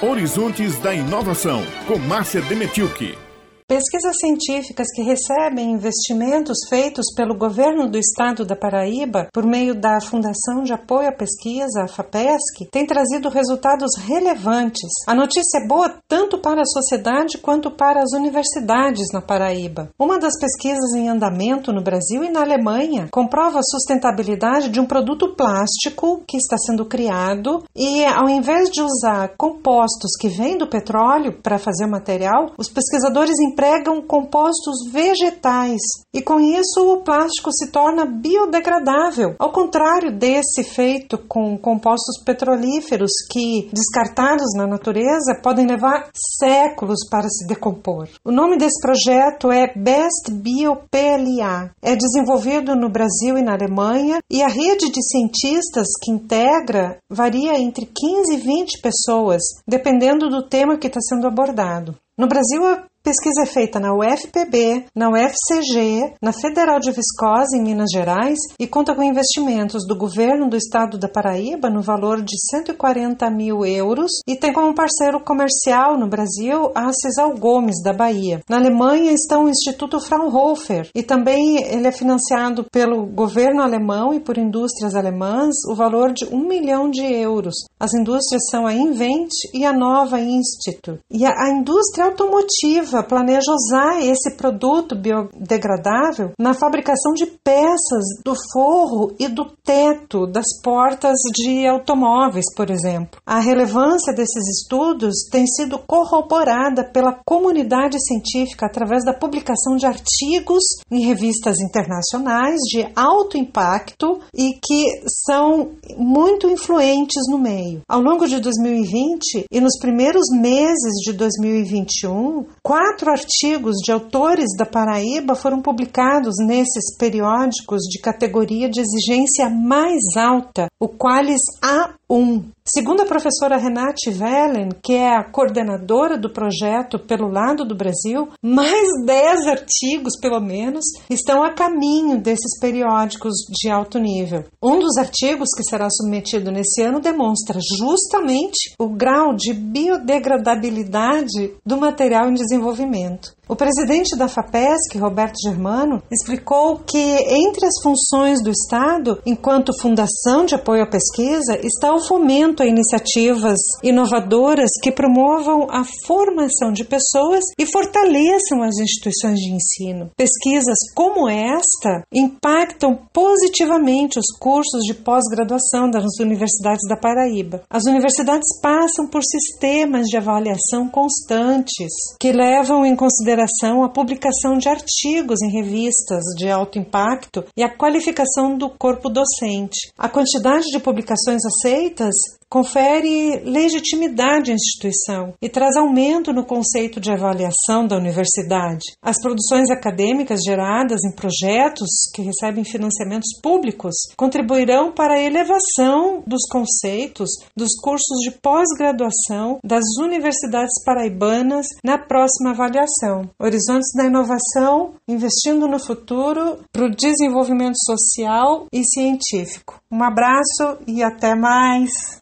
Horizontes da Inovação, com Márcia Demetilke. Pesquisas científicas que recebem investimentos feitos pelo governo do estado da Paraíba por meio da Fundação de Apoio à Pesquisa, a FAPESC, têm trazido resultados relevantes. A notícia é boa tanto para a sociedade quanto para as universidades na Paraíba. Uma das pesquisas em andamento no Brasil e na Alemanha comprova a sustentabilidade de um produto plástico que está sendo criado e, ao invés de usar compostos que vêm do petróleo para fazer o material, os pesquisadores empregam compostos vegetais e com isso o plástico se torna biodegradável, ao contrário desse feito com compostos petrolíferos que, descartados na natureza, podem levar séculos para se decompor. O nome desse projeto é Best Bio PLA. É desenvolvido no Brasil e na Alemanha e a rede de cientistas que integra varia entre 15 e 20 pessoas, dependendo do tema que está sendo abordado. No Brasil, a pesquisa é feita na UFPB, na UFCG, na Federal de Viscose, em Minas Gerais, e conta com investimentos do governo do estado da Paraíba no valor de 140 mil euros e tem como parceiro comercial no Brasil a Cisal Gomes, da Bahia. Na Alemanha está o Instituto Fraunhofer e também ele é financiado pelo governo alemão e por indústrias alemãs o valor de um milhão de euros. As indústrias são a Invent e a Nova Institute. E a, a indústria automotiva planeja usar esse produto biodegradável na fabricação de peças do forro e do teto das portas de automóveis, por exemplo. A relevância desses estudos tem sido corroborada pela comunidade científica através da publicação de artigos em revistas internacionais de alto impacto e que são muito influentes no meio. Ao longo de 2020 e nos primeiros meses de 2021, quatro artigos de autores da Paraíba foram publicados nesses periódicos de categoria de exigência mais alta, o Qualis A1. Segundo a professora Renate Vellen, que é a coordenadora do projeto pelo lado do Brasil, mais 10 artigos, pelo menos, estão a caminho desses periódicos de alto nível. Um dos artigos que será submetido nesse ano demonstra justamente o grau de biodegradabilidade do material em desenvolvimento. O presidente da FAPESC, Roberto Germano, explicou que entre as funções do Estado, enquanto fundação de apoio à pesquisa, está fomento a iniciativas inovadoras que promovam a formação de pessoas e fortaleçam as instituições de ensino. Pesquisas como esta impactam positivamente os cursos de pós-graduação das universidades da Paraíba. As universidades passam por sistemas de avaliação constantes que levam em consideração a publicação de artigos em revistas de alto impacto e a qualificação do corpo docente. A quantidade de publicações aceitas Us. Confere legitimidade à instituição e traz aumento no conceito de avaliação da universidade. As produções acadêmicas geradas em projetos que recebem financiamentos públicos contribuirão para a elevação dos conceitos dos cursos de pós-graduação das universidades paraibanas na próxima avaliação. Horizontes da Inovação, investindo no futuro para o desenvolvimento social e científico. Um abraço e até mais!